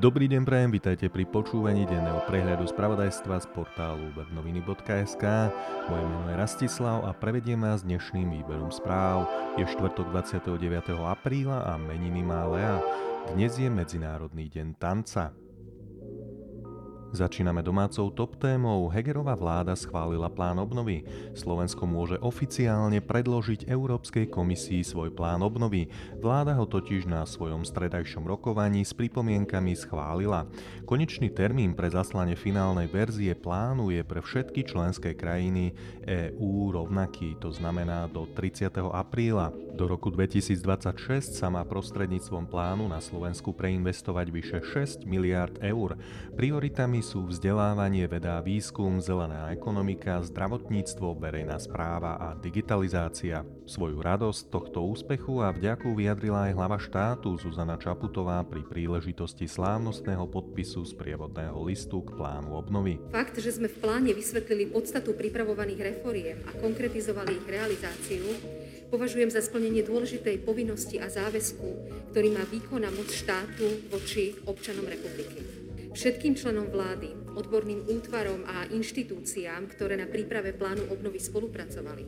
Dobrý deň prajem, vitajte pri počúvaní denného prehľadu spravodajstva z portálu webnoviny.sk. Moje meno je Rastislav a prevediem vás dnešným výberom správ. Je štvrtok 29. apríla a meniny má Lea. Dnes je Medzinárodný deň tanca. Začíname domácou top témou. Hegerová vláda schválila plán obnovy. Slovensko môže oficiálne predložiť Európskej komisii svoj plán obnovy. Vláda ho totiž na svojom stredajšom rokovaní s pripomienkami schválila. Konečný termín pre zaslanie finálnej verzie plánu je pre všetky členské krajiny EÚ rovnaký, to znamená do 30. apríla. Do roku 2026 sa má prostredníctvom plánu na Slovensku preinvestovať vyše 6 miliard eur. Prioritami sú vzdelávanie, veda a výskum, zelená ekonomika, zdravotníctvo, verejná správa a digitalizácia. Svoju radosť tohto úspechu a vďaku vyjadrila aj hlava štátu Zuzana Čaputová pri príležitosti slávnostného podpisu z prievodného listu k plánu obnovy. Fakt, že sme v pláne vysvetlili podstatu pripravovaných reforiem a konkretizovali ich realizáciu, považujem za splnenie dôležitej povinnosti a záväzku, ktorý má výkon a moc štátu voči občanom republiky. Všetkým členom vlády, odborným útvarom a inštitúciám, ktoré na príprave plánu obnovy spolupracovali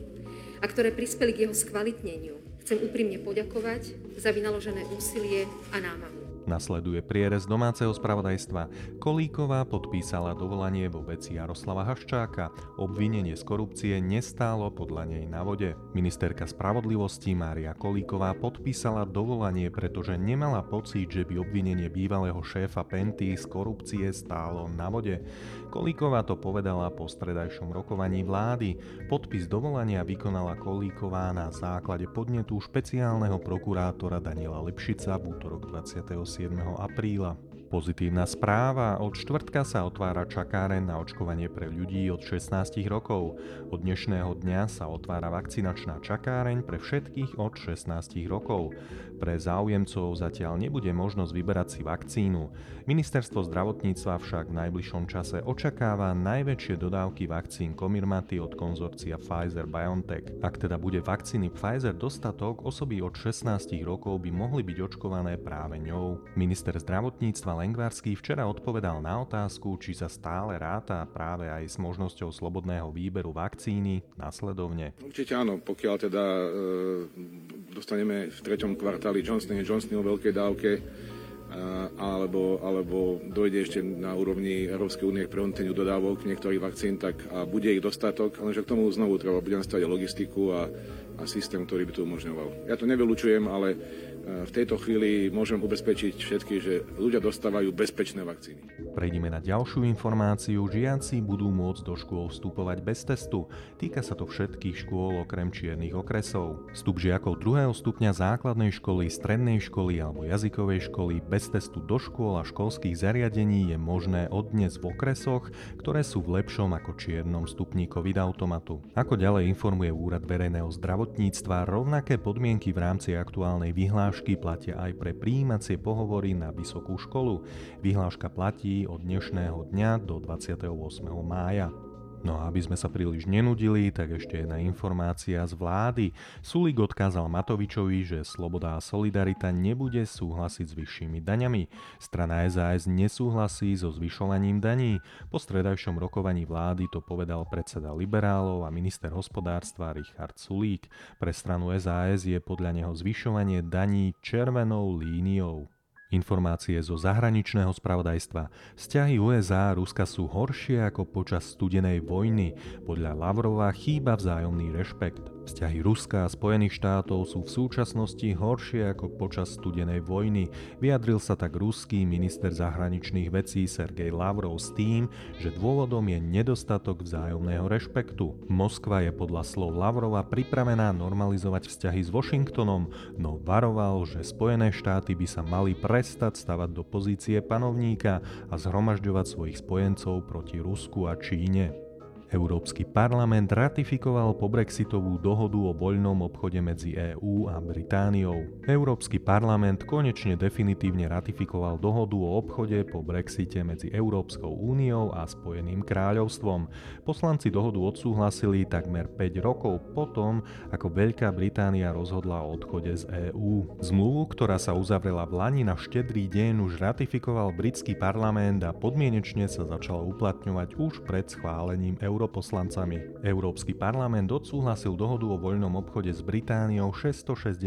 a ktoré prispeli k jeho skvalitneniu, chcem úprimne poďakovať za vynaložené úsilie a námahu. Nasleduje prierez domáceho spravodajstva. Kolíková podpísala dovolanie vo veci Jaroslava Haščáka. Obvinenie z korupcie nestálo podľa nej na vode. Ministerka spravodlivosti Mária Kolíková podpísala dovolanie, pretože nemala pocit, že by obvinenie bývalého šéfa Penty z korupcie stálo na vode. Kolíková to povedala po stredajšom rokovaní vlády. Podpis dovolania vykonala Kolíková na základe podnetu špeciálneho prokurátora Daniela Lepšica v útorok 27. 7. apríla. Pozitívna správa. Od štvrtka sa otvára čakáren na očkovanie pre ľudí od 16 rokov. Od dnešného dňa sa otvára vakcinačná čakáreň pre všetkých od 16 rokov. Pre záujemcov zatiaľ nebude možnosť vyberať si vakcínu. Ministerstvo zdravotníctva však v najbližšom čase očakáva najväčšie dodávky vakcín Comirnaty od konzorcia Pfizer-BioNTech. Ak teda bude vakcíny Pfizer dostatok, osoby od 16 rokov by mohli byť očkované práve ňou. Minister zdravotníctva Lengvarský včera odpovedal na otázku, či sa stále ráta práve aj s možnosťou slobodného výberu vakcíny nasledovne. Určite áno, pokiaľ teda e, dostaneme v treťom kvartáli Johnson Johnson o veľkej dávke, e, alebo, alebo dojde ešte na úrovni Európskej únie k prehodnoteniu dodávok niektorých vakcín, tak a bude ich dostatok, lenže k tomu znovu treba bude nastaviť logistiku a, a systém, ktorý by to umožňoval. Ja to nevylučujem, ale v tejto chvíli môžem ubezpečiť všetkých, že ľudia dostávajú bezpečné vakcíny. Prejdeme na ďalšiu informáciu. Žiaci budú môcť do škôl vstupovať bez testu. Týka sa to všetkých škôl okrem čiernych okresov. Vstup žiakov druhého stupňa základnej školy, strednej školy alebo jazykovej školy bez testu do škôl a školských zariadení je možné od dnes v okresoch, ktoré sú v lepšom ako čiernom stupni COVID automatu. Ako ďalej informuje Úrad verejného zdravotníctva, rovnaké podmienky v rámci aktuálnej vyhlášky platia aj pre príjímacie pohovory na vysokú školu. Vyhláška platí od dnešného dňa do 28. mája. No a aby sme sa príliš nenudili, tak ešte jedna informácia z vlády. Sulik odkázal Matovičovi, že Sloboda a Solidarita nebude súhlasiť s vyššími daňami. Strana SAS nesúhlasí so zvyšovaním daní. Po stredajšom rokovaní vlády to povedal predseda liberálov a minister hospodárstva Richard Sulík. Pre stranu SAS je podľa neho zvyšovanie daní červenou líniou. Informácie zo zahraničného spravodajstva. Vzťahy USA a Ruska sú horšie ako počas studenej vojny. Podľa Lavrova chýba vzájomný rešpekt. Vzťahy Ruska a Spojených štátov sú v súčasnosti horšie ako počas studenej vojny. Vyjadril sa tak ruský minister zahraničných vecí Sergej Lavrov s tým, že dôvodom je nedostatok vzájomného rešpektu. Moskva je podľa slov Lavrova pripravená normalizovať vzťahy s Washingtonom, no varoval, že Spojené štáty by sa mali prestať stavať do pozície panovníka a zhromažďovať svojich spojencov proti Rusku a Číne. Európsky parlament ratifikoval pobrexitovú dohodu o voľnom obchode medzi EÚ a Britániou. Európsky parlament konečne definitívne ratifikoval dohodu o obchode po Brexite medzi Európskou úniou a Spojeným kráľovstvom. Poslanci dohodu odsúhlasili takmer 5 rokov potom, ako Veľká Británia rozhodla o odchode z EÚ. Zmluvu, ktorá sa uzavrela v Lani na štedrý deň, už ratifikoval britský parlament a podmienečne sa začala uplatňovať už pred schválením Euró europoslancami. Európsky parlament odsúhlasil dohodu o voľnom obchode s Britániou 660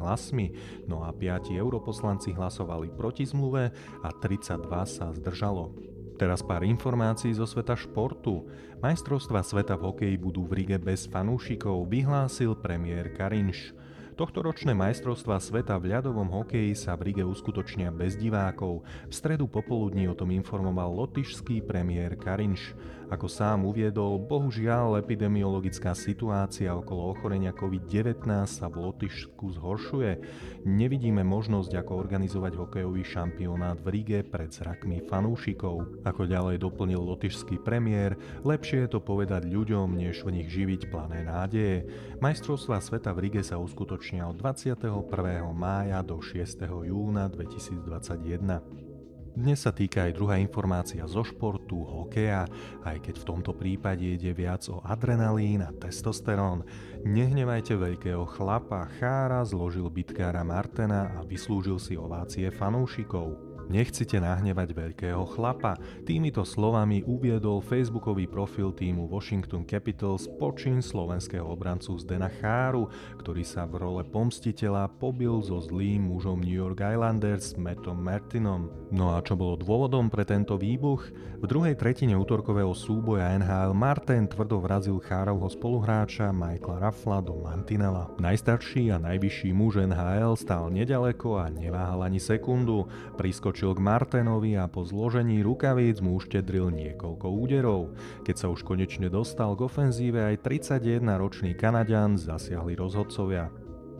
hlasmi, no a 5 europoslanci hlasovali proti zmluve a 32 sa zdržalo. Teraz pár informácií zo sveta športu. Majstrovstva sveta v hokeji budú v Rige bez fanúšikov, vyhlásil premiér Karinš. Tohtoročné majstrovstvá sveta v ľadovom hokeji sa v Rige uskutočnia bez divákov. V stredu popoludní o tom informoval lotyšský premiér Karinš. Ako sám uviedol, bohužiaľ epidemiologická situácia okolo ochorenia COVID-19 sa v Lotyšsku zhoršuje. Nevidíme možnosť, ako organizovať hokejový šampionát v Rige pred zrakmi fanúšikov. Ako ďalej doplnil lotyšský premiér, lepšie je to povedať ľuďom, než v nich živiť plané nádeje. Majstrovstvá sveta v Rige sa uskutočnia od 21. mája do 6. júna 2021. Dnes sa týka aj druhá informácia zo športu, hokeja, aj keď v tomto prípade ide viac o adrenalín a testosterón. Nehnevajte veľkého chlapa, Chára zložil bitkára Martena a vyslúžil si ovácie fanúšikov. Nechcite nahnevať veľkého chlapa. Týmito slovami uviedol facebookový profil týmu Washington Capitals počin slovenského obrancu Zdena Cháru, ktorý sa v role pomstiteľa pobil so zlým mužom New York Islanders Mattom Martinom. No a čo bolo dôvodom pre tento výbuch? V druhej tretine útorkového súboja NHL Martin tvrdo vrazil Chárovho spoluhráča Michaela Raffla do mantinela. Najstarší a najvyšší muž NHL stál nedaleko a neváhal ani sekundu. Priskočil Prišiel k Martenovi a po zložení rukavíc mu uštedril niekoľko úderov. Keď sa už konečne dostal k ofenzíve, aj 31-ročný Kanadian zasiahli rozhodcovia.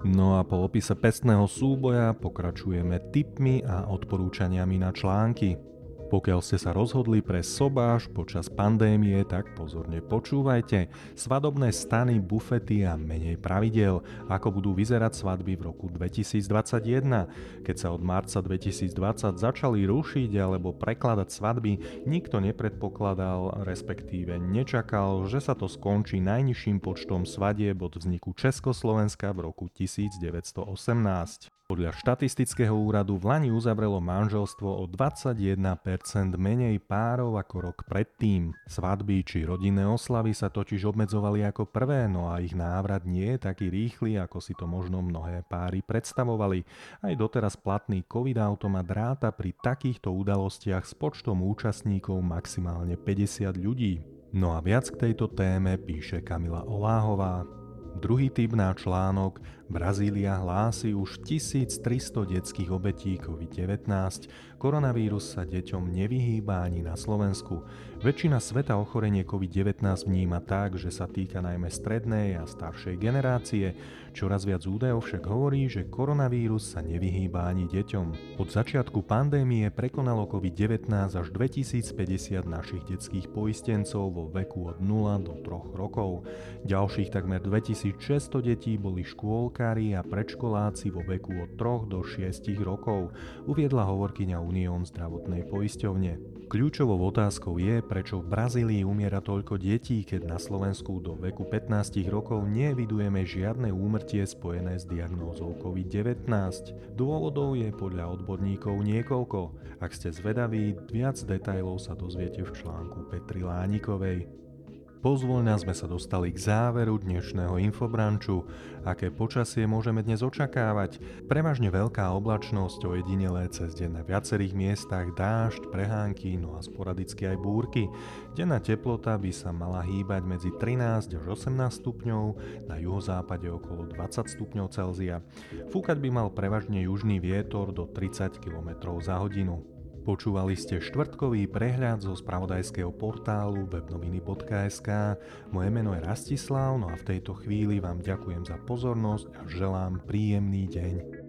No a po opise pestného súboja pokračujeme tipmi a odporúčaniami na články. Pokiaľ ste sa rozhodli pre sobáš počas pandémie, tak pozorne počúvajte. Svadobné stany, bufety a menej pravidel, ako budú vyzerať svadby v roku 2021. Keď sa od marca 2020 začali rušiť alebo prekladať svadby, nikto nepredpokladal, respektíve nečakal, že sa to skončí najnižším počtom svadieb od vzniku Československa v roku 1918. Podľa štatistického úradu v Lani uzavrelo manželstvo o 21% menej párov ako rok predtým. Svadby či rodinné oslavy sa totiž obmedzovali ako prvé, no a ich návrat nie je taký rýchly, ako si to možno mnohé páry predstavovali. Aj doteraz platný COVID-automat ráta pri takýchto udalostiach s počtom účastníkov maximálne 50 ľudí. No a viac k tejto téme píše Kamila Oláhová. Druhý typ na článok Brazília hlási už 1300 detských obetí COVID-19. Koronavírus sa deťom nevyhýba ani na Slovensku. Väčšina sveta ochorenie COVID-19 vníma tak, že sa týka najmä strednej a staršej generácie. Čoraz viac údajov však hovorí, že koronavírus sa nevyhýba ani deťom. Od začiatku pandémie prekonalo COVID-19 až 2050 našich detských poistencov vo veku od 0 do 3 rokov. Ďalších takmer 2600 detí boli škôlka škôlkári a predškoláci vo veku od 3 do 6 rokov, uviedla hovorkyňa Unión zdravotnej poisťovne. Kľúčovou otázkou je, prečo v Brazílii umiera toľko detí, keď na Slovensku do veku 15 rokov nevidujeme žiadne úmrtie spojené s diagnózou COVID-19. Dôvodov je podľa odborníkov niekoľko. Ak ste zvedaví, viac detajlov sa dozviete v článku Petri Lánikovej. Pozvoľna sme sa dostali k záveru dnešného infobranču. Aké počasie môžeme dnes očakávať? Prevažne veľká oblačnosť, ojedinelé cez deň na viacerých miestach, dážď, prehánky, no a sporadicky aj búrky. Denná teplota by sa mala hýbať medzi 13 až 18 stupňov, na juhozápade okolo 20 stupňov Celzia. Fúkať by mal prevažne južný vietor do 30 km za hodinu. Počúvali ste štvrtkový prehľad zo spravodajského portálu webnoviny.sk. Moje meno je Rastislav, no a v tejto chvíli vám ďakujem za pozornosť a želám príjemný deň.